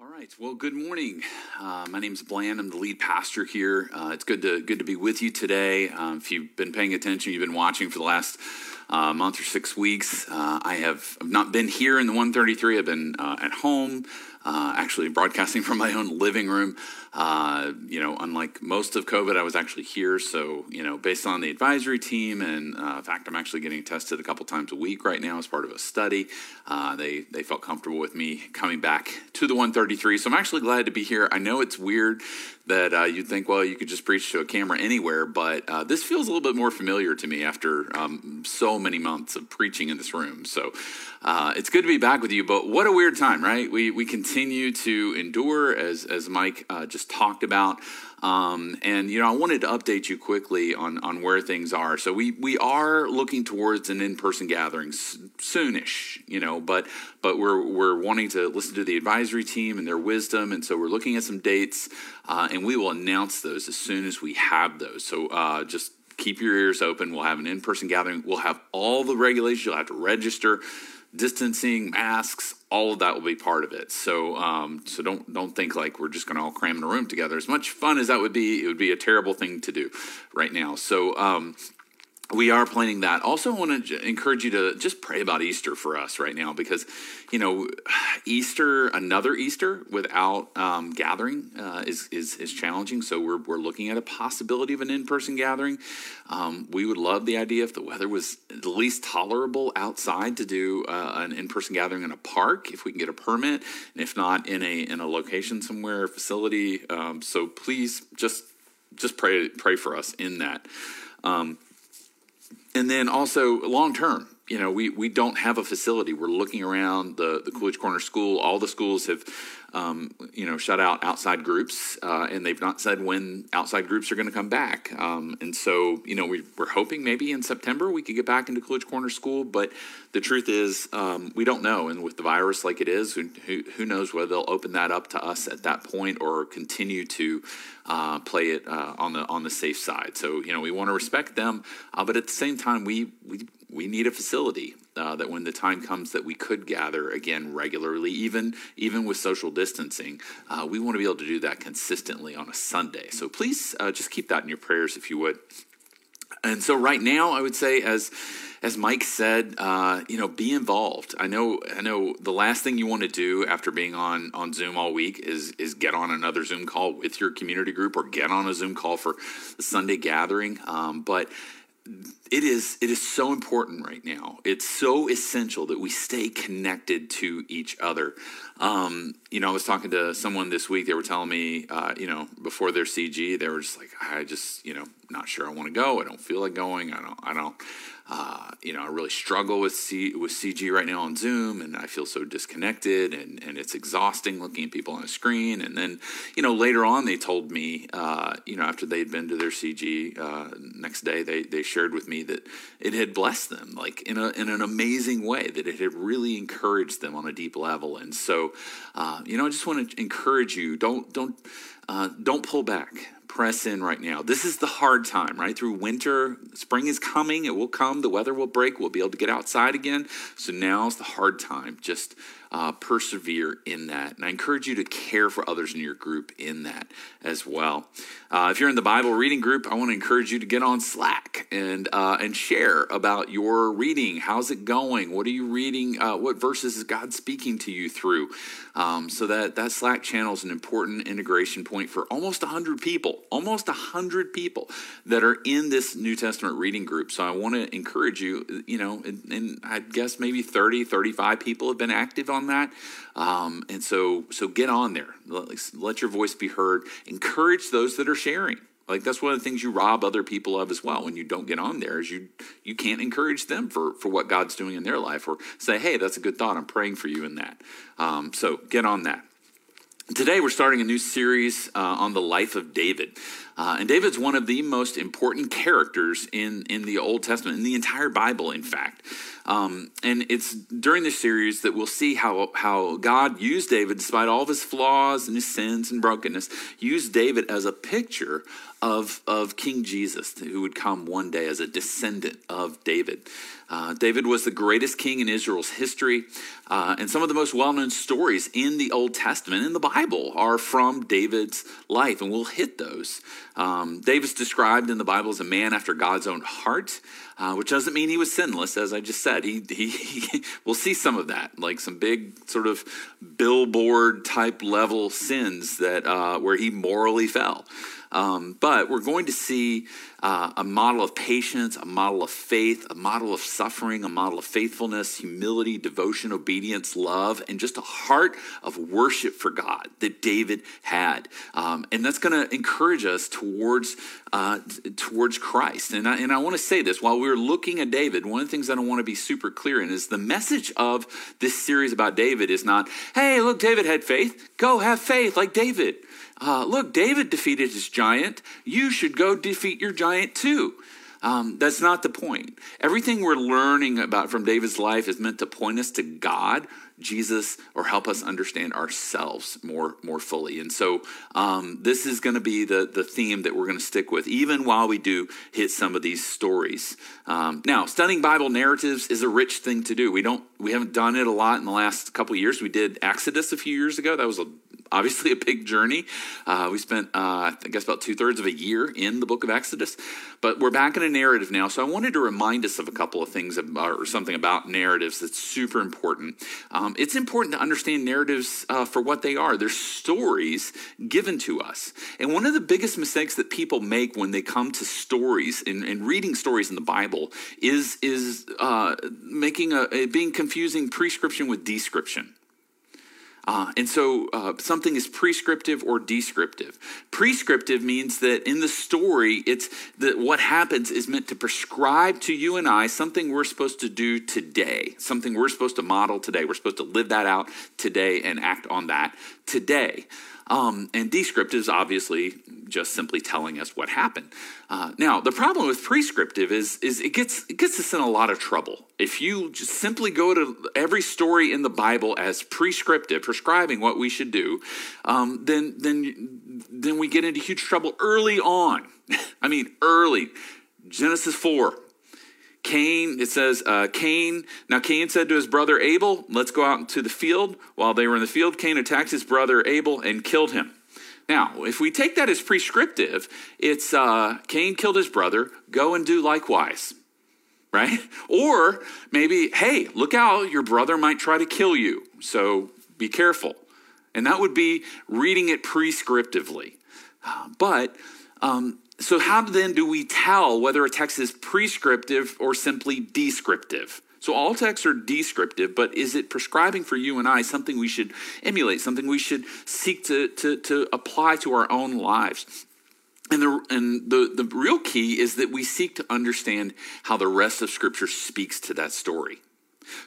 All right. Well, good morning. Uh, my name is Bland. I'm the lead pastor here. Uh, it's good to good to be with you today. Um, if you've been paying attention, you've been watching for the last uh, month or six weeks. Uh, I have not been here in the 133. I've been uh, at home, uh, actually broadcasting from my own living room. Uh, you know, unlike most of COVID, I was actually here. So, you know, based on the advisory team, and uh, in fact, I'm actually getting tested a couple times a week right now as part of a study. Uh, they they felt comfortable with me coming back to the 133. So I'm actually glad to be here. I know it's weird that uh, you'd think, well, you could just preach to a camera anywhere, but this feels a little bit more familiar to me after um, so many months of preaching in this room. So uh, it's good to be back with you, but what a weird time, right? We, we continue to endure, as, as Mike uh, just talked about. Um, and you know, I wanted to update you quickly on on where things are. So we we are looking towards an in person gathering soonish, you know, but but we're we're wanting to listen to the advisory team and their wisdom, and so we're looking at some dates, uh, and we will announce those as soon as we have those. So uh, just keep your ears open. We'll have an in person gathering. We'll have all the regulations. You'll have to register distancing, masks, all of that will be part of it. So, um, so don't don't think like we're just going to all cram in a room together. As much fun as that would be, it would be a terrible thing to do right now. So, um, we are planning that. Also, want to encourage you to just pray about Easter for us right now because, you know, Easter, another Easter without um, gathering uh, is, is is challenging. So we're we're looking at a possibility of an in person gathering. Um, we would love the idea if the weather was at least tolerable outside to do uh, an in person gathering in a park if we can get a permit, and if not in a in a location somewhere facility. Um, so please just just pray pray for us in that. Um, and then also long term, you know, we, we don't have a facility. We're looking around the, the Coolidge Corner School. All the schools have, um, you know, shut out outside groups, uh, and they've not said when outside groups are going to come back. Um, and so, you know, we, we're hoping maybe in September we could get back into Coolidge Corner School. But the truth is, um, we don't know. And with the virus like it is, who, who knows whether they'll open that up to us at that point or continue to uh, play it uh, on the on the safe side. So, you know, we want to respect them, uh, but at the same time, we we we need a facility uh, that when the time comes that we could gather again regularly, even even with social distancing, uh, we want to be able to do that consistently on a Sunday. So please uh, just keep that in your prayers if you would. And so right now, I would say as as Mike said, uh, you know, be involved. I know, I know. The last thing you want to do after being on on Zoom all week is is get on another Zoom call with your community group or get on a Zoom call for the Sunday gathering. Um, but it is it is so important right now. It's so essential that we stay connected to each other. Um, you know, I was talking to someone this week. They were telling me, uh, you know, before their CG, they were just like, I just, you know, not sure I want to go. I don't feel like going. I don't. I don't. Uh, you know, I really struggle with C, with CG right now on Zoom, and I feel so disconnected, and, and it's exhausting looking at people on a screen. And then, you know, later on, they told me, uh, you know, after they'd been to their CG, uh, next day they they shared with me that it had blessed them, like in a in an amazing way, that it had really encouraged them on a deep level. And so, uh, you know, I just want to encourage you: don't don't uh, don't pull back press in right now. This is the hard time, right? Through winter, spring is coming, it will come, the weather will break, we'll be able to get outside again. So now's the hard time. Just uh, persevere in that. And I encourage you to care for others in your group in that as well. Uh, if you're in the Bible reading group, I want to encourage you to get on Slack and uh, and share about your reading. How's it going? What are you reading? Uh, what verses is God speaking to you through? Um, so that that Slack channel is an important integration point for almost 100 people, almost 100 people that are in this New Testament reading group. So I want to encourage you, you know, and, and I guess maybe 30, 35 people have been active on on that. Um, and so, so get on there. Let, let your voice be heard. Encourage those that are sharing. Like that's one of the things you rob other people of as well when you don't get on there is you you can't encourage them for for what God's doing in their life or say, hey, that's a good thought. I'm praying for you in that. Um, so get on that. Today, we're starting a new series uh, on the life of David. Uh, and David's one of the most important characters in, in the Old Testament, in the entire Bible, in fact. Um, and it's during this series that we'll see how, how God used David, despite all of his flaws and his sins and brokenness, used David as a picture of, of King Jesus, who would come one day as a descendant of David. Uh, David was the greatest king in Israel's history, uh, and some of the most well known stories in the Old Testament, in the Bible, are from David's life, and we'll hit those. Um, David's described in the Bible as a man after God's own heart, uh, which doesn't mean he was sinless, as I just said. He, he, he, we'll see some of that, like some big sort of billboard type level sins that uh, where he morally fell. Um, but we're going to see uh, a model of patience, a model of faith, a model of suffering, a model of faithfulness, humility, devotion, obedience, love, and just a heart of worship for God that David had. Um, and that's going to encourage us towards, uh, towards Christ. And I, and I want to say this while we we're looking at David, one of the things I want to be super clear in is the message of this series about David is not, hey, look, David had faith. Go have faith like David uh, look, David defeated his giant. You should go defeat your giant too. Um, that's not the point. Everything we're learning about from David's life is meant to point us to God, Jesus, or help us understand ourselves more more fully. And so, um, this is going to be the the theme that we're going to stick with, even while we do hit some of these stories. Um, now, studying Bible narratives is a rich thing to do. We don't we haven't done it a lot in the last couple years. We did Exodus a few years ago. That was a obviously a big journey. Uh, we spent, uh, I guess, about two thirds of a year in the book of Exodus, but we're back in a narrative now. So I wanted to remind us of a couple of things about, or something about narratives that's super important. Um, it's important to understand narratives uh, for what they are. They're stories given to us. And one of the biggest mistakes that people make when they come to stories and, and reading stories in the Bible is, is uh, making a, being confusing prescription with description. Uh, and so uh, something is prescriptive or descriptive. Prescriptive means that in the story, it's that what happens is meant to prescribe to you and I something we're supposed to do today, something we're supposed to model today. We're supposed to live that out today and act on that today. Um, and descriptive is obviously just simply telling us what happened. Uh, now, the problem with prescriptive is, is it gets it gets us in a lot of trouble. If you just simply go to every story in the Bible as prescriptive, prescribing what we should do, um, then then then we get into huge trouble early on. I mean, early. Genesis four. Cain, it says, uh, Cain, now Cain said to his brother Abel, let's go out into the field. While they were in the field, Cain attacked his brother Abel and killed him. Now, if we take that as prescriptive, it's uh, Cain killed his brother, go and do likewise, right? Or maybe, hey, look out, your brother might try to kill you, so be careful. And that would be reading it prescriptively. Uh, but um, so, how then do we tell whether a text is prescriptive or simply descriptive? So, all texts are descriptive, but is it prescribing for you and I something we should emulate, something we should seek to, to, to apply to our own lives? And, the, and the, the real key is that we seek to understand how the rest of Scripture speaks to that story.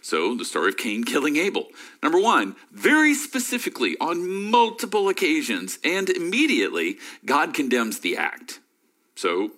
So, the story of Cain killing Abel. Number one, very specifically, on multiple occasions and immediately, God condemns the act. So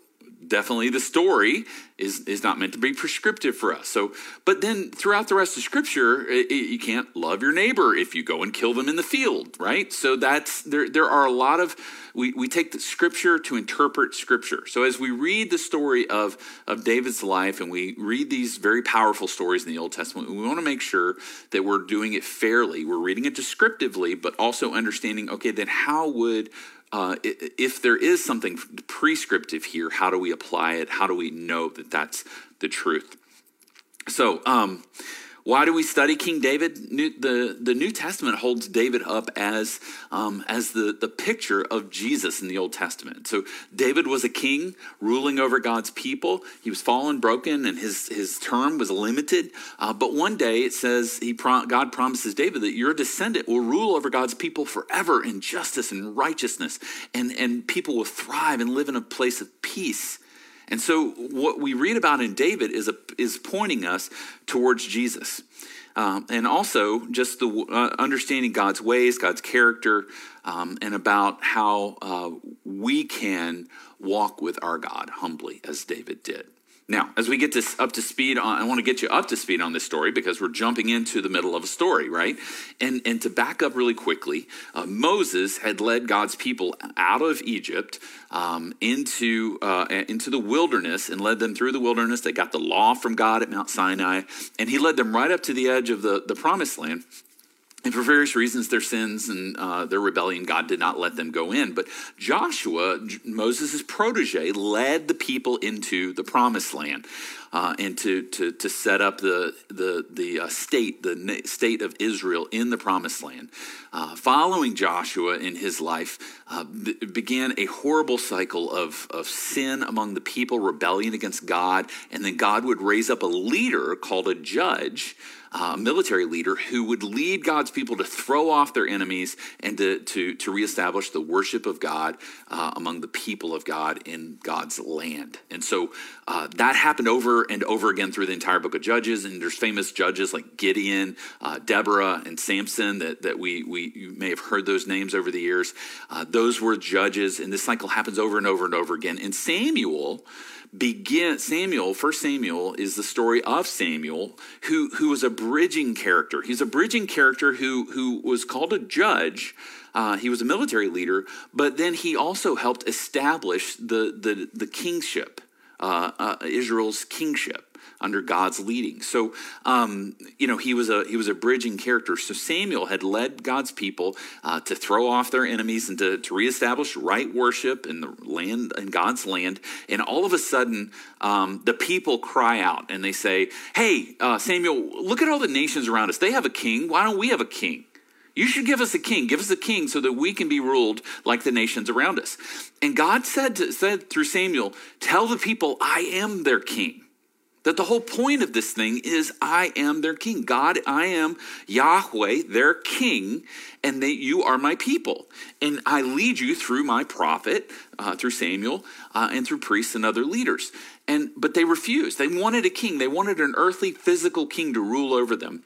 definitely the story is, is not meant to be prescriptive for us. So, but then throughout the rest of scripture, it, it, you can't love your neighbor if you go and kill them in the field, right? So that's, there, there are a lot of, we, we take the scripture to interpret scripture. So as we read the story of, of David's life and we read these very powerful stories in the Old Testament, we want to make sure that we're doing it fairly. We're reading it descriptively, but also understanding, okay, then how would uh, if there is something prescriptive here, how do we apply it? How do we know that that's the truth? So, um, why do we study King David? New, the, the New Testament holds David up as, um, as the, the picture of Jesus in the Old Testament. So David was a king ruling over God's people. He was fallen, broken, and his, his term was limited. Uh, but one day it says he God promises David that your descendant will rule over God's people forever in justice and righteousness, and, and people will thrive and live in a place of peace. And so, what we read about in David is, a, is pointing us towards Jesus. Um, and also just the uh, understanding God's ways, God's character, um, and about how uh, we can walk with our God humbly, as David did. Now, as we get this up to speed, on, I want to get you up to speed on this story because we're jumping into the middle of a story, right? And and to back up really quickly, uh, Moses had led God's people out of Egypt um, into uh, into the wilderness and led them through the wilderness. They got the law from God at Mount Sinai, and He led them right up to the edge of the the Promised Land. And for various reasons, their sins and uh, their rebellion, God did not let them go in. But Joshua, Moses' protege, led the people into the promised land uh, and to, to, to set up the, the, the uh, state, the state of Israel in the promised land. Uh, following Joshua in his life uh, b- began a horrible cycle of, of sin among the people, rebellion against God. And then God would raise up a leader called a judge uh, military leader who would lead God's people to throw off their enemies and to, to, to reestablish the worship of God uh, among the people of God in God's land. And so uh, that happened over and over again through the entire book of Judges. And there's famous judges like Gideon, uh, Deborah, and Samson that, that we, we you may have heard those names over the years. Uh, those were judges, and this cycle happens over and over and over again. And Samuel begin Samuel, first Samuel is the story of Samuel, who, who was a bridging character. He's a bridging character who, who was called a judge. Uh, he was a military leader, but then he also helped establish the, the, the kingship, uh, uh, Israel's kingship under God's leading. So, um, you know, he was a he was a bridging character. So Samuel had led God's people uh, to throw off their enemies and to, to reestablish right worship in the land in God's land. And all of a sudden, um, the people cry out and they say, "Hey, uh, Samuel, look at all the nations around us. They have a king. Why don't we have a king?" You should give us a king. Give us a king so that we can be ruled like the nations around us. And God said, to, said through Samuel, Tell the people, I am their king. That the whole point of this thing is I am their king. God, I am Yahweh, their king, and that you are my people. And I lead you through my prophet, uh, through Samuel, uh, and through priests and other leaders. And but they refused. They wanted a king. They wanted an earthly, physical king to rule over them.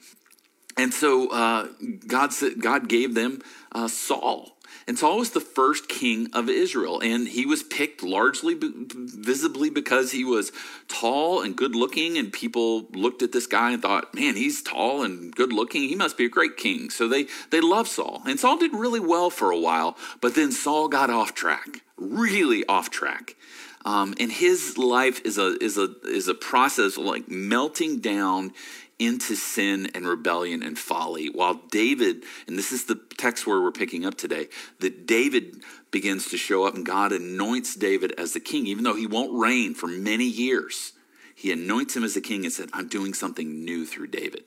And so uh, God, God gave them uh, Saul. And Saul was the first king of Israel, and he was picked largely visibly because he was tall and good looking, and people looked at this guy and thought, man, he's tall and good looking. He must be a great king. So they, they loved Saul. And Saul did really well for a while, but then Saul got off track, really off track. Um, and his life is a is a is a process like melting down into sin and rebellion and folly. While David, and this is the text where we're picking up today, that David begins to show up and God anoints David as the king, even though he won't reign for many years. He anoints him as the king and said, I'm doing something new through David.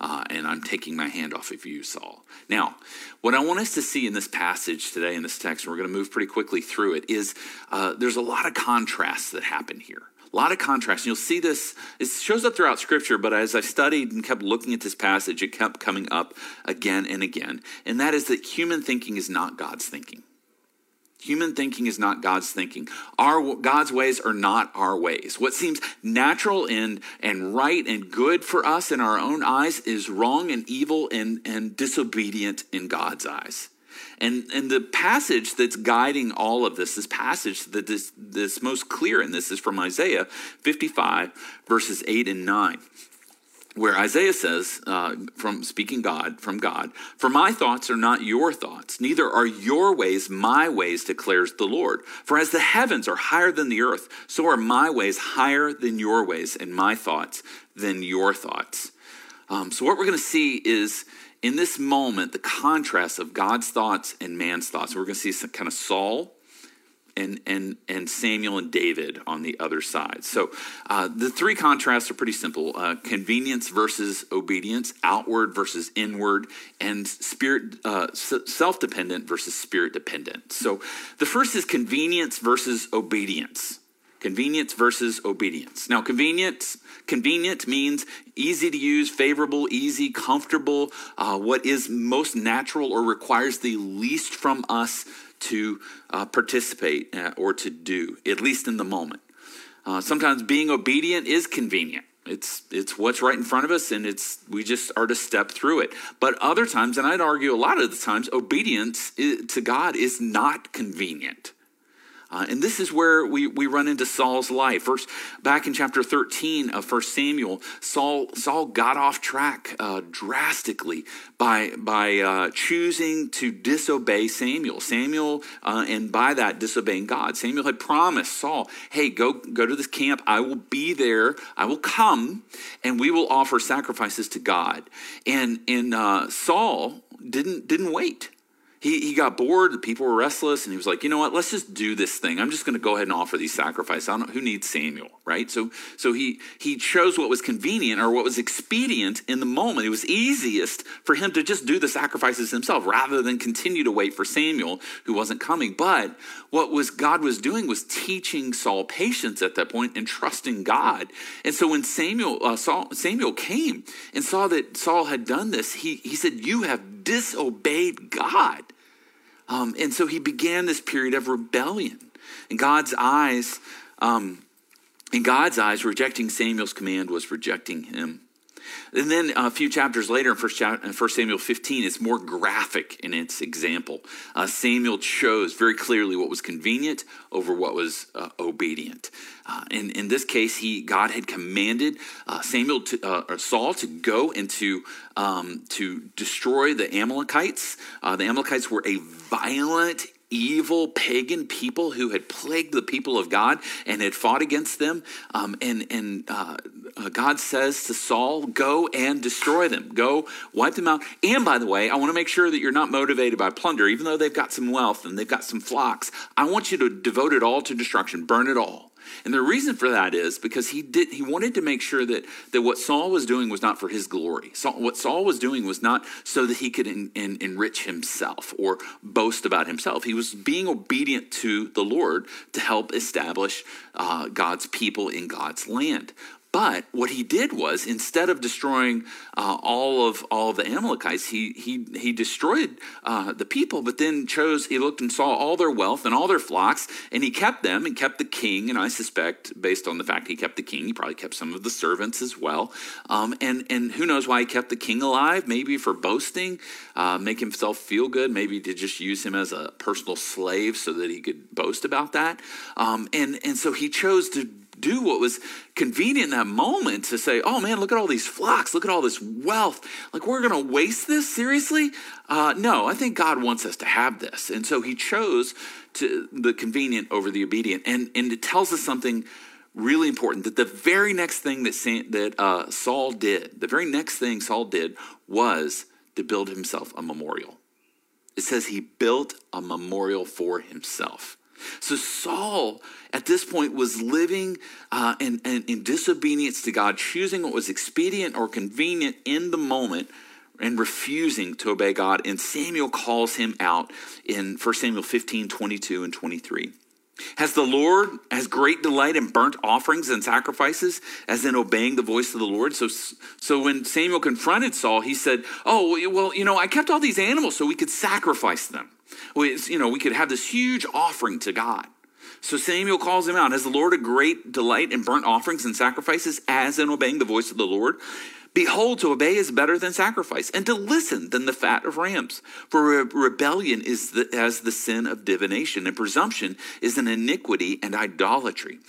Uh, and I'm taking my hand off of you, Saul. Now, what I want us to see in this passage today, in this text, and we're going to move pretty quickly through it, is uh, there's a lot of contrasts that happen here. A lot of contrast. You'll see this, it shows up throughout Scripture, but as I studied and kept looking at this passage, it kept coming up again and again. And that is that human thinking is not God's thinking. Human thinking is not God's thinking. Our God's ways are not our ways. What seems natural and, and right and good for us in our own eyes is wrong and evil and, and disobedient in God's eyes. And, and the passage that's guiding all of this, this passage that is this most clear in this is from Isaiah 55, verses 8 and 9 where Isaiah says, uh, from speaking God, from God, For my thoughts are not your thoughts, neither are your ways my ways, declares the Lord. For as the heavens are higher than the earth, so are my ways higher than your ways, and my thoughts than your thoughts. Um, so, what we're going to see is in this moment, the contrast of God's thoughts and man's thoughts. We're going to see some kind of Saul and and and Samuel and David on the other side. So uh, the three contrasts are pretty simple: uh, convenience versus obedience, outward versus inward, and spirit uh, self-dependent versus spirit-dependent. So the first is convenience versus obedience. Convenience versus obedience. Now, convenience convenient means easy to use, favorable, easy, comfortable. Uh, what is most natural or requires the least from us to uh, participate uh, or to do, at least in the moment. Uh, sometimes being obedient is convenient. It's it's what's right in front of us, and it's we just are to step through it. But other times, and I'd argue a lot of the times, obedience to God is not convenient. Uh, and this is where we, we run into Saul's life. First, back in chapter 13 of 1 Samuel, Saul, Saul got off track uh, drastically by, by uh, choosing to disobey Samuel. Samuel, uh, and by that, disobeying God. Samuel had promised Saul, hey, go, go to this camp. I will be there. I will come, and we will offer sacrifices to God. And, and uh, Saul didn't, didn't wait he, he got bored. People were restless, and he was like, you know what? Let's just do this thing. I'm just going to go ahead and offer these sacrifices. I don't who needs Samuel, right? So so he he chose what was convenient or what was expedient in the moment. It was easiest for him to just do the sacrifices himself rather than continue to wait for Samuel, who wasn't coming. But what was God was doing was teaching Saul patience at that point and trusting God. And so when Samuel uh, Saul, Samuel came and saw that Saul had done this, he he said, "You have disobeyed God." Um, and so he began this period of rebellion. In God's eyes, um, in God's eyes, rejecting Samuel's command was rejecting him. And then a few chapters later, in 1 Samuel 15, it's more graphic in its example. Uh, Samuel chose very clearly what was convenient over what was uh, obedient. Uh, in, in this case, he God had commanded uh, Samuel to, uh, Saul to go and to, um, to destroy the Amalekites. Uh, the Amalekites were a violent, evil pagan people who had plagued the people of God and had fought against them. Um, and and uh, uh, God says to Saul, Go and destroy them, go wipe them out. And by the way, I want to make sure that you're not motivated by plunder, even though they've got some wealth and they've got some flocks. I want you to devote it all to destruction, burn it all. And the reason for that is because he did he wanted to make sure that that what Saul was doing was not for his glory. Saul, what Saul was doing was not so that he could enrich himself or boast about himself. He was being obedient to the Lord to help establish uh, God's people in God's land. But what he did was, instead of destroying uh, all of all of the Amalekites, he he he destroyed uh, the people. But then chose he looked and saw all their wealth and all their flocks, and he kept them and kept the king. And I suspect, based on the fact he kept the king, he probably kept some of the servants as well. Um, and and who knows why he kept the king alive? Maybe for boasting, uh, make himself feel good. Maybe to just use him as a personal slave so that he could boast about that. Um, and and so he chose to do what was convenient in that moment to say, oh man, look at all these flocks, look at all this wealth. Like, we're going to waste this? Seriously? Uh, no, I think God wants us to have this. And so he chose to the convenient over the obedient. And, and it tells us something really important that the very next thing that, that uh, Saul did, the very next thing Saul did was to build himself a memorial. It says he built a memorial for himself. So Saul, at this point, was living uh, in, in, in disobedience to God, choosing what was expedient or convenient in the moment and refusing to obey God. And Samuel calls him out in 1 Samuel 15, 22 and 23. Has the Lord has great delight in burnt offerings and sacrifices, as in obeying the voice of the Lord? So, so when Samuel confronted Saul, he said, "Oh, well, you know, I kept all these animals so we could sacrifice them." We, you know, we could have this huge offering to God. So Samuel calls him out. Has the Lord a great delight in burnt offerings and sacrifices, as in obeying the voice of the Lord? Behold, to obey is better than sacrifice, and to listen than the fat of rams. For re- rebellion is the, as the sin of divination, and presumption is an iniquity and idolatry.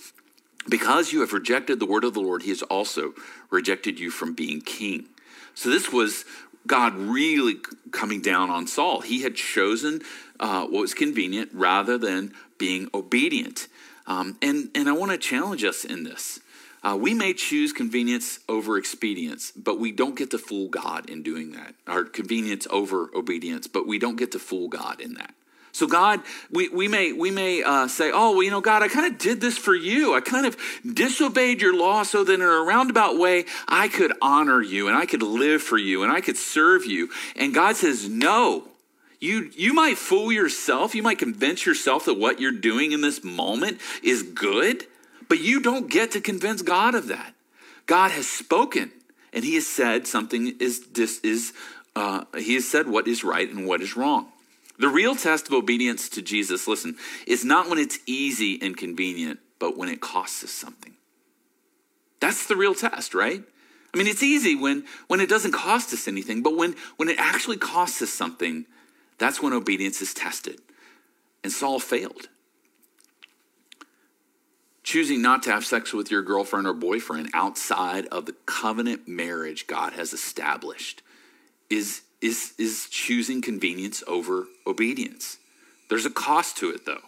Because you have rejected the word of the Lord, he has also rejected you from being king. So this was God really coming down on Saul. He had chosen uh, what was convenient rather than being obedient. Um, and, and I want to challenge us in this. Uh, we may choose convenience over expedience, but we don't get to fool God in doing that. Or convenience over obedience, but we don't get to fool God in that. So God, we, we may we may uh, say, oh, well, you know, God, I kind of did this for you. I kind of disobeyed your law so that in a roundabout way I could honor you and I could live for you and I could serve you. And God says, no. You, you might fool yourself. You might convince yourself that what you're doing in this moment is good, but you don't get to convince God of that. God has spoken, and He has said something is is uh, He has said what is right and what is wrong. The real test of obedience to Jesus, listen, is not when it's easy and convenient, but when it costs us something. That's the real test, right? I mean, it's easy when, when it doesn't cost us anything, but when, when it actually costs us something, that's when obedience is tested. And Saul failed. choosing not to have sex with your girlfriend or boyfriend outside of the covenant marriage God has established is, is, is choosing convenience over obedience. There's a cost to it, though.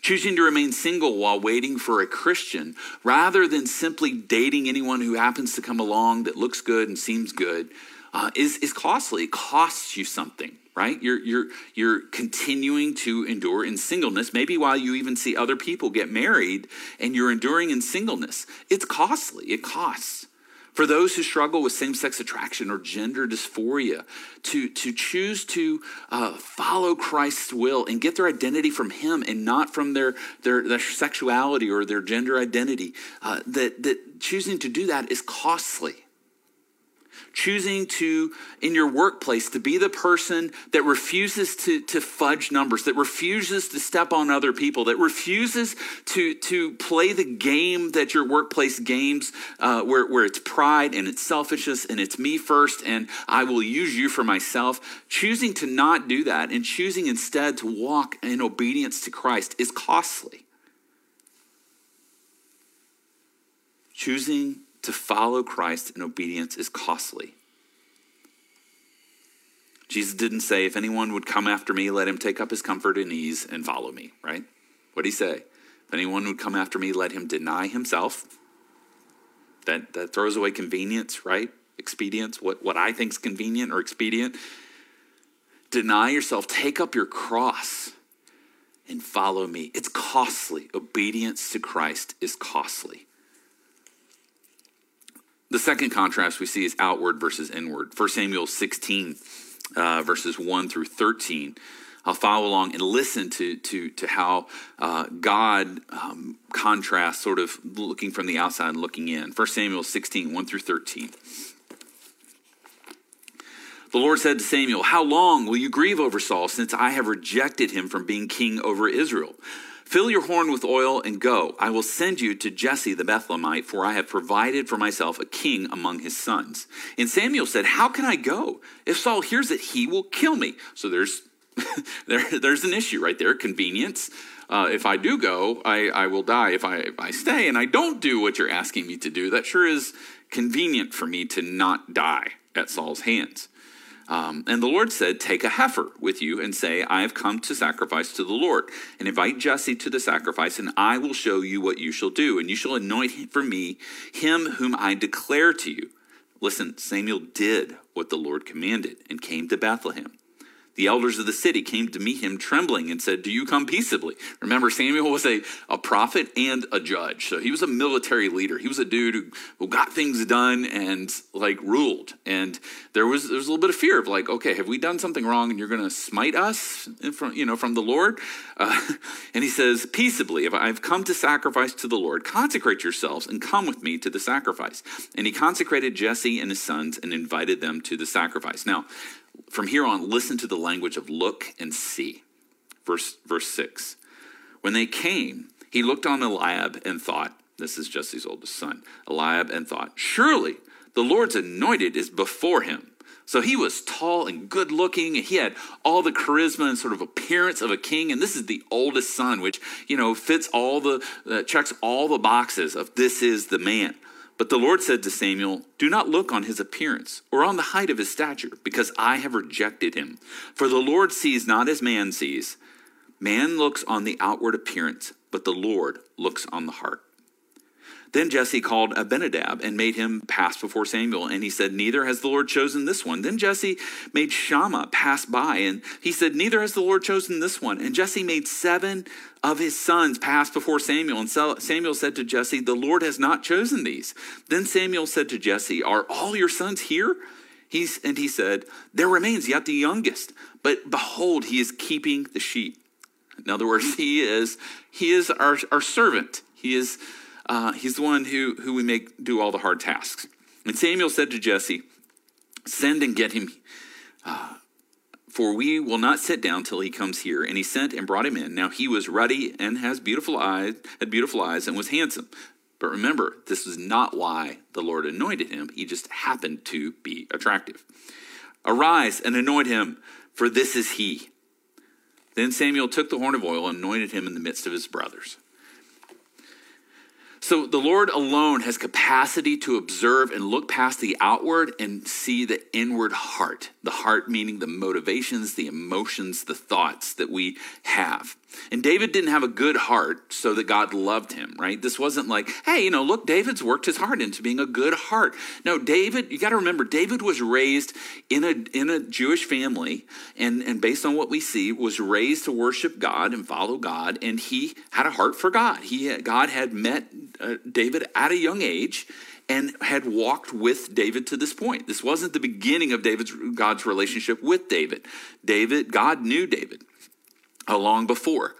Choosing to remain single while waiting for a Christian rather than simply dating anyone who happens to come along that looks good and seems good uh, is, is costly. It costs you something right? You're, you're, you're continuing to endure in singleness, maybe while you even see other people get married and you're enduring in singleness. It's costly, it costs. For those who struggle with same sex attraction or gender dysphoria, to, to choose to uh, follow Christ's will and get their identity from Him and not from their, their, their sexuality or their gender identity, uh, that, that choosing to do that is costly choosing to, in your workplace, to be the person that refuses to, to fudge numbers, that refuses to step on other people, that refuses to, to play the game that your workplace games, uh, where, where it's pride and it's selfishness and it's me first and I will use you for myself. Choosing to not do that and choosing instead to walk in obedience to Christ is costly. Choosing to follow Christ in obedience is costly. Jesus didn't say, if anyone would come after me, let him take up his comfort and ease and follow me, right? What did he say? If anyone would come after me, let him deny himself. That, that throws away convenience, right? Expedience, what, what I think is convenient or expedient. Deny yourself, take up your cross and follow me. It's costly. Obedience to Christ is costly. The second contrast we see is outward versus inward. 1 Samuel 16, uh, verses 1 through 13. I'll follow along and listen to, to, to how uh, God um, contrasts, sort of looking from the outside and looking in. 1 Samuel 16, 1 through 13. The Lord said to Samuel, How long will you grieve over Saul, since I have rejected him from being king over Israel? Fill your horn with oil and go. I will send you to Jesse the Bethlehemite, for I have provided for myself a king among his sons. And Samuel said, How can I go? If Saul hears it, he will kill me. So there's there, there's an issue right there convenience. Uh, if I do go, I, I will die. If I, if I stay and I don't do what you're asking me to do, that sure is convenient for me to not die at Saul's hands. Um, and the Lord said, Take a heifer with you and say, I have come to sacrifice to the Lord. And invite Jesse to the sacrifice, and I will show you what you shall do. And you shall anoint for me him whom I declare to you. Listen, Samuel did what the Lord commanded and came to Bethlehem. The elders of the city came to meet him trembling and said, Do you come peaceably? Remember, Samuel was a, a prophet and a judge. So he was a military leader. He was a dude who, who got things done and like ruled. And there was, there was a little bit of fear of like, okay, have we done something wrong and you're going to smite us from, you know, from the Lord? Uh, and he says, Peaceably, if I've come to sacrifice to the Lord, consecrate yourselves and come with me to the sacrifice. And he consecrated Jesse and his sons and invited them to the sacrifice. Now, from here on, listen to the language of look and see. Verse, verse 6. When they came, he looked on Eliab and thought, this is Jesse's oldest son, Eliab, and thought, surely the Lord's anointed is before him. So he was tall and good looking, and he had all the charisma and sort of appearance of a king. And this is the oldest son, which, you know, fits all the, uh, checks all the boxes of this is the man. But the Lord said to Samuel, Do not look on his appearance or on the height of his stature, because I have rejected him. For the Lord sees not as man sees. Man looks on the outward appearance, but the Lord looks on the heart. Then Jesse called Abinadab and made him pass before Samuel. And he said, Neither has the Lord chosen this one. Then Jesse made Shammah pass by. And he said, Neither has the Lord chosen this one. And Jesse made seven of his sons pass before Samuel. And Samuel said to Jesse, The Lord has not chosen these. Then Samuel said to Jesse, Are all your sons here? He's, and he said, There remains yet the youngest. But behold, he is keeping the sheep. In other words, he is, he is our, our servant. He is uh, he's the one who, who we make do all the hard tasks. And Samuel said to Jesse, Send and get him, uh, for we will not sit down till he comes here. And he sent and brought him in. Now he was ruddy and has beautiful eyes, had beautiful eyes, and was handsome. But remember, this was not why the Lord anointed him. He just happened to be attractive. Arise and anoint him, for this is he. Then Samuel took the horn of oil and anointed him in the midst of his brothers. So the Lord alone has capacity to observe and look past the outward and see the inward heart. The heart meaning the motivations, the emotions, the thoughts that we have. And David didn't have a good heart so that God loved him, right? This wasn't like, hey, you know, look, David's worked his heart into being a good heart. No, David, you got to remember, David was raised in a in a Jewish family, and, and based on what we see, was raised to worship God and follow God, and he had a heart for God. He God had met uh, David at a young age and had walked with David to this point. This wasn't the beginning of David's God's relationship with David. David, God knew David long before.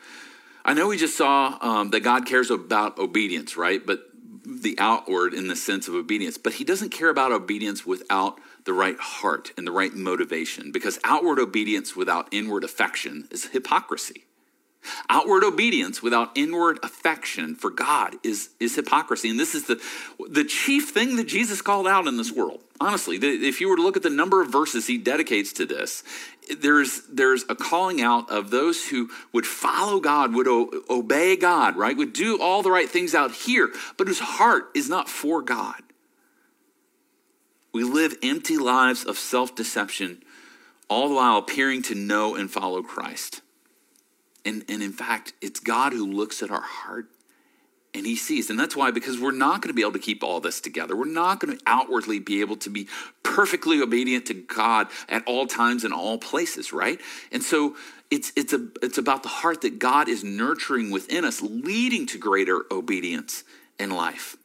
I know we just saw um, that God cares about obedience, right? But the outward in the sense of obedience, but he doesn't care about obedience without the right heart and the right motivation because outward obedience without inward affection is hypocrisy. Outward obedience without inward affection for God is, is hypocrisy. And this is the, the chief thing that Jesus called out in this world. Honestly, if you were to look at the number of verses he dedicates to this, there's, there's a calling out of those who would follow God, would o- obey God, right? Would do all the right things out here, but whose heart is not for God. We live empty lives of self deception, all the while appearing to know and follow Christ. And, and in fact, it's God who looks at our heart and he sees. And that's why, because we're not going to be able to keep all this together. We're not going to outwardly be able to be perfectly obedient to God at all times and all places, right? And so it's, it's, a, it's about the heart that God is nurturing within us, leading to greater obedience in life.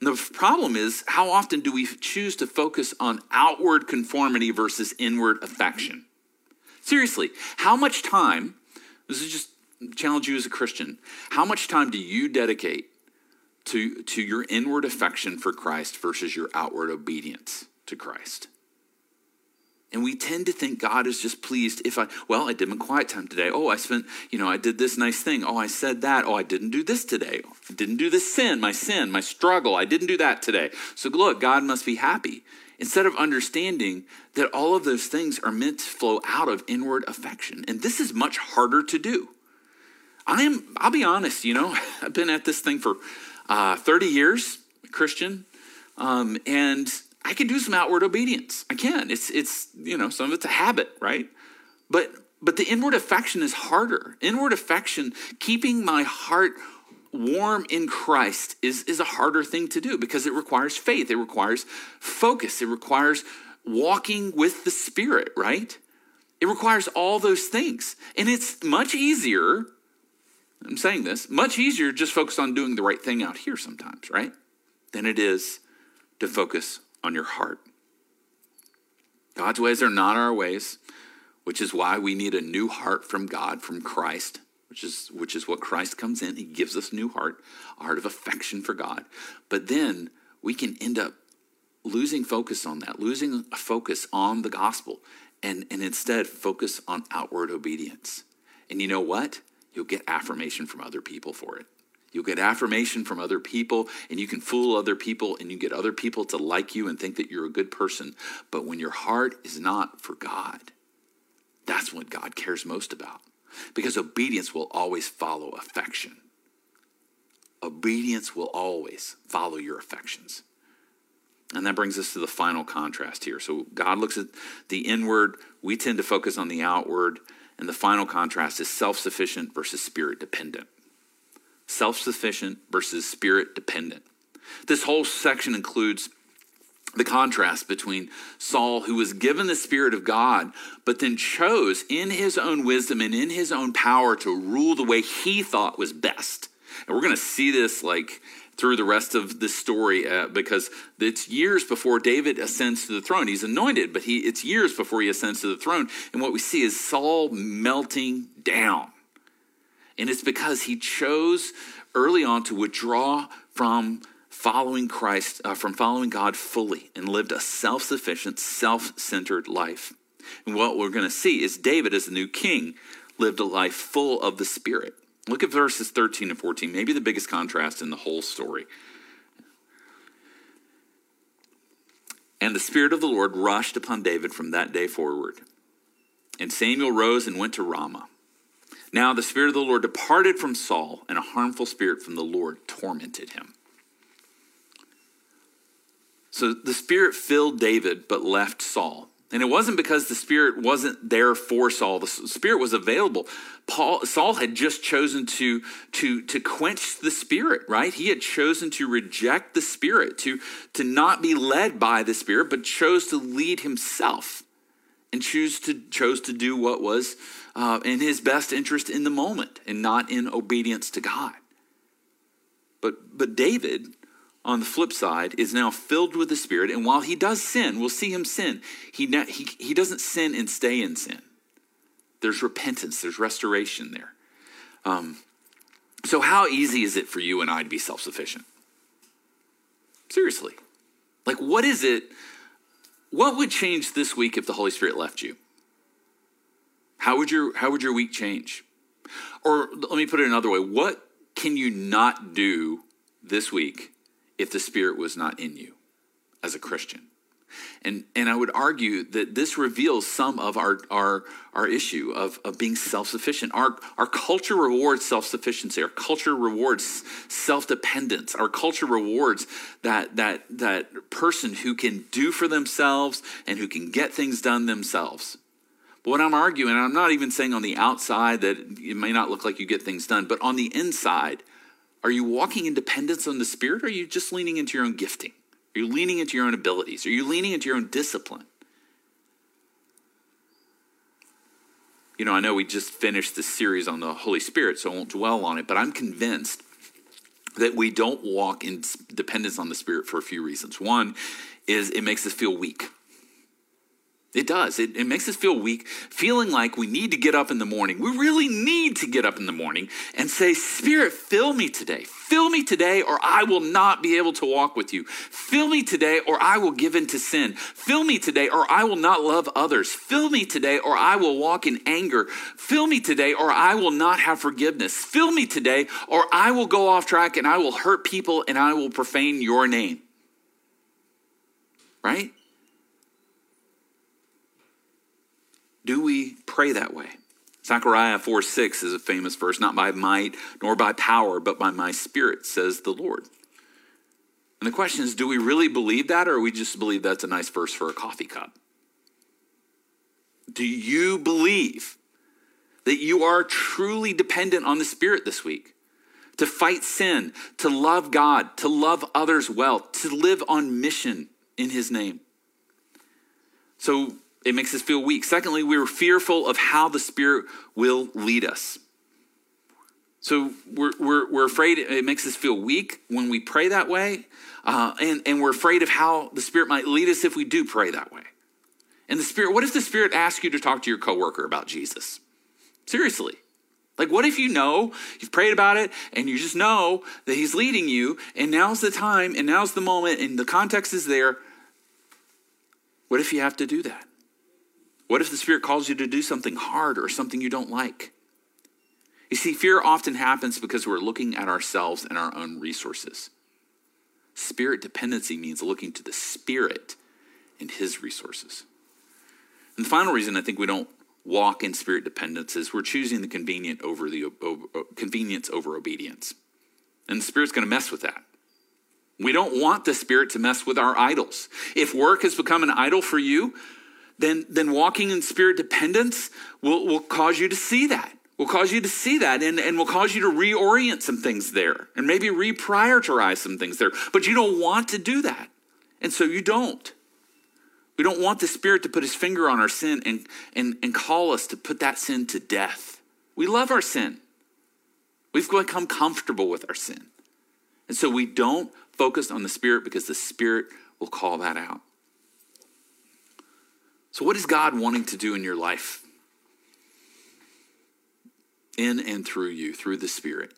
And the problem is, how often do we choose to focus on outward conformity versus inward affection? Seriously, how much time this is just challenge you as a Christian. How much time do you dedicate to, to your inward affection for Christ versus your outward obedience to Christ? And we tend to think God is just pleased if I, well, I did my quiet time today. Oh, I spent, you know, I did this nice thing. Oh, I said that. Oh, I didn't do this today. I didn't do this sin, my sin, my struggle. I didn't do that today. So look, God must be happy instead of understanding that all of those things are meant to flow out of inward affection. And this is much harder to do. I am, I'll be honest, you know, I've been at this thing for uh, 30 years, Christian, um, and I can do some outward obedience. I can. It's, it's, you know, some of it's a habit, right? But, but the inward affection is harder. Inward affection, keeping my heart warm in Christ is, is a harder thing to do because it requires faith, it requires focus, it requires walking with the Spirit, right? It requires all those things. And it's much easier, I'm saying this, much easier just focus on doing the right thing out here sometimes, right? Than it is to focus on your heart. God's ways are not our ways, which is why we need a new heart from God, from Christ, which is which is what Christ comes in. He gives us new heart, a heart of affection for God. But then we can end up losing focus on that, losing a focus on the gospel, and, and instead focus on outward obedience. And you know what? You'll get affirmation from other people for it. You'll get affirmation from other people, and you can fool other people, and you get other people to like you and think that you're a good person. But when your heart is not for God, that's what God cares most about. Because obedience will always follow affection. Obedience will always follow your affections. And that brings us to the final contrast here. So God looks at the inward, we tend to focus on the outward, and the final contrast is self sufficient versus spirit dependent. Self sufficient versus spirit dependent. This whole section includes the contrast between Saul, who was given the Spirit of God, but then chose in his own wisdom and in his own power to rule the way he thought was best. And we're going to see this like through the rest of this story uh, because it's years before David ascends to the throne. He's anointed, but he, it's years before he ascends to the throne. And what we see is Saul melting down. And it's because he chose early on to withdraw from following Christ, uh, from following God fully, and lived a self sufficient, self centered life. And what we're going to see is David, as the new king, lived a life full of the Spirit. Look at verses 13 and 14, maybe the biggest contrast in the whole story. And the Spirit of the Lord rushed upon David from that day forward. And Samuel rose and went to Ramah. Now the Spirit of the Lord departed from Saul, and a harmful spirit from the Lord tormented him. So the Spirit filled David, but left Saul. And it wasn't because the Spirit wasn't there for Saul. The Spirit was available. Paul, Saul had just chosen to, to, to quench the Spirit, right? He had chosen to reject the Spirit, to, to not be led by the Spirit, but chose to lead himself and choose to, chose to do what was uh, in his best interest in the moment and not in obedience to God. But, but David on the flip side, is now filled with the Spirit. And while he does sin, we'll see him sin, he, he, he doesn't sin and stay in sin. There's repentance, there's restoration there. Um, so, how easy is it for you and I to be self sufficient? Seriously. Like, what is it? What would change this week if the Holy Spirit left you? How would your, how would your week change? Or let me put it another way what can you not do this week if the Spirit was not in you as a Christian. And, and I would argue that this reveals some of our, our, our issue of, of being self sufficient. Our, our culture rewards self sufficiency. Our culture rewards self dependence. Our culture rewards that, that, that person who can do for themselves and who can get things done themselves. But what I'm arguing, I'm not even saying on the outside that it may not look like you get things done, but on the inside, are you walking in dependence on the Spirit or are you just leaning into your own gifting? Are you leaning into your own abilities? Are you leaning into your own discipline? You know, I know we just finished this series on the Holy Spirit, so I won't dwell on it, but I'm convinced that we don't walk in dependence on the Spirit for a few reasons. One is it makes us feel weak. It does. It, it, makes us feel weak, feeling like we need to get up in the morning. We really need to get up in the morning and say, Spirit, fill me today. Fill me today, or I will not be able to walk with you. Fill me today, or I will give in to sin. Fill me today, or I will not love others. Fill me today, or I will walk in anger. Fill me today, or I will not have forgiveness. Fill me today, or I will go off track and I will hurt people and I will profane your name. Right? Do we pray that way? Zechariah 4 6 is a famous verse, not by might nor by power, but by my spirit, says the Lord. And the question is do we really believe that, or we just believe that's a nice verse for a coffee cup? Do you believe that you are truly dependent on the Spirit this week? To fight sin, to love God, to love others well, to live on mission in His name. So it makes us feel weak. Secondly, we're fearful of how the Spirit will lead us. So we're, we're, we're afraid it makes us feel weak when we pray that way. Uh, and, and we're afraid of how the Spirit might lead us if we do pray that way. And the Spirit, what if the Spirit asks you to talk to your coworker about Jesus? Seriously. Like, what if you know, you've prayed about it, and you just know that He's leading you, and now's the time, and now's the moment, and the context is there? What if you have to do that? What if the Spirit calls you to do something hard or something you don't like? You see, fear often happens because we're looking at ourselves and our own resources. Spirit dependency means looking to the Spirit and His resources. And the final reason I think we don't walk in spirit dependence is we're choosing the convenient over the over, convenience over obedience. And the Spirit's going to mess with that. We don't want the Spirit to mess with our idols. If work has become an idol for you, then, then walking in spirit dependence will, will cause you to see that. Will cause you to see that and, and will cause you to reorient some things there and maybe reprioritize some things there. But you don't want to do that. And so you don't. We don't want the Spirit to put his finger on our sin and, and, and call us to put that sin to death. We love our sin. We've become comfortable with our sin. And so we don't focus on the Spirit because the Spirit will call that out. So, what is God wanting to do in your life? In and through you, through the Spirit.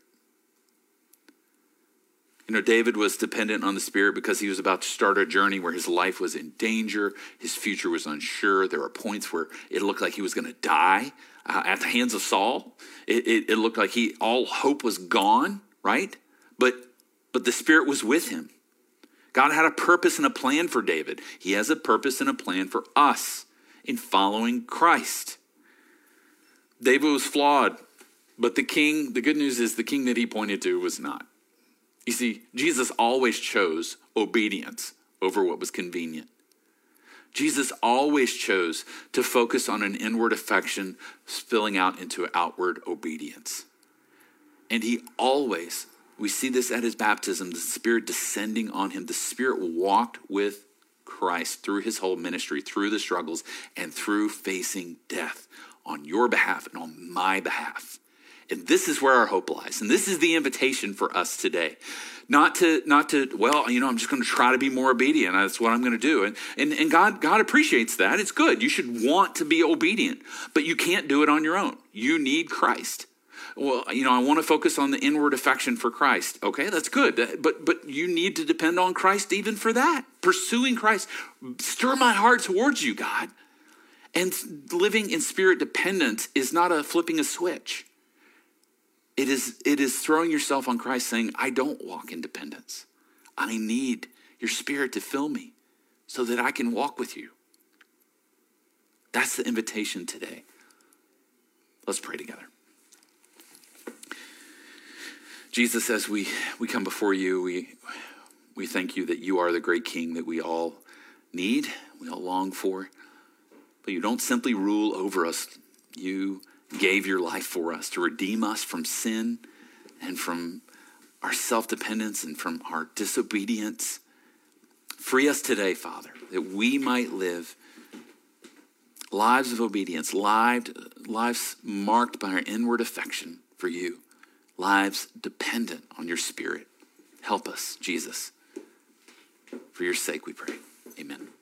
You know, David was dependent on the Spirit because he was about to start a journey where his life was in danger, his future was unsure. There were points where it looked like he was going to die uh, at the hands of Saul. It, it, it looked like he all hope was gone, right? But but the Spirit was with him. God had a purpose and a plan for David. He has a purpose and a plan for us in following Christ. David was flawed, but the king, the good news is the king that he pointed to was not. You see, Jesus always chose obedience over what was convenient. Jesus always chose to focus on an inward affection spilling out into outward obedience. And he always, we see this at his baptism, the Spirit descending on him. The Spirit walked with Christ through his whole ministry, through the struggles, and through facing death on your behalf and on my behalf. And this is where our hope lies. And this is the invitation for us today. Not to, not to, well, you know, I'm just going to try to be more obedient. That's what I'm going to do. And, and, and God, God appreciates that. It's good. You should want to be obedient, but you can't do it on your own. You need Christ. Well, you know, I want to focus on the inward affection for Christ. Okay, that's good. But but you need to depend on Christ even for that. Pursuing Christ. Stir my heart towards you, God. And living in spirit dependence is not a flipping a switch. It is, it is throwing yourself on Christ saying, I don't walk in dependence. I need your spirit to fill me so that I can walk with you. That's the invitation today. Let's pray together. Jesus, as we, we come before you, we, we thank you that you are the great king that we all need, we all long for. But you don't simply rule over us. You gave your life for us to redeem us from sin and from our self dependence and from our disobedience. Free us today, Father, that we might live lives of obedience, lives lives marked by our inward affection for you, lives dependent on your Spirit. Help us, Jesus. For your sake, we pray. Amen.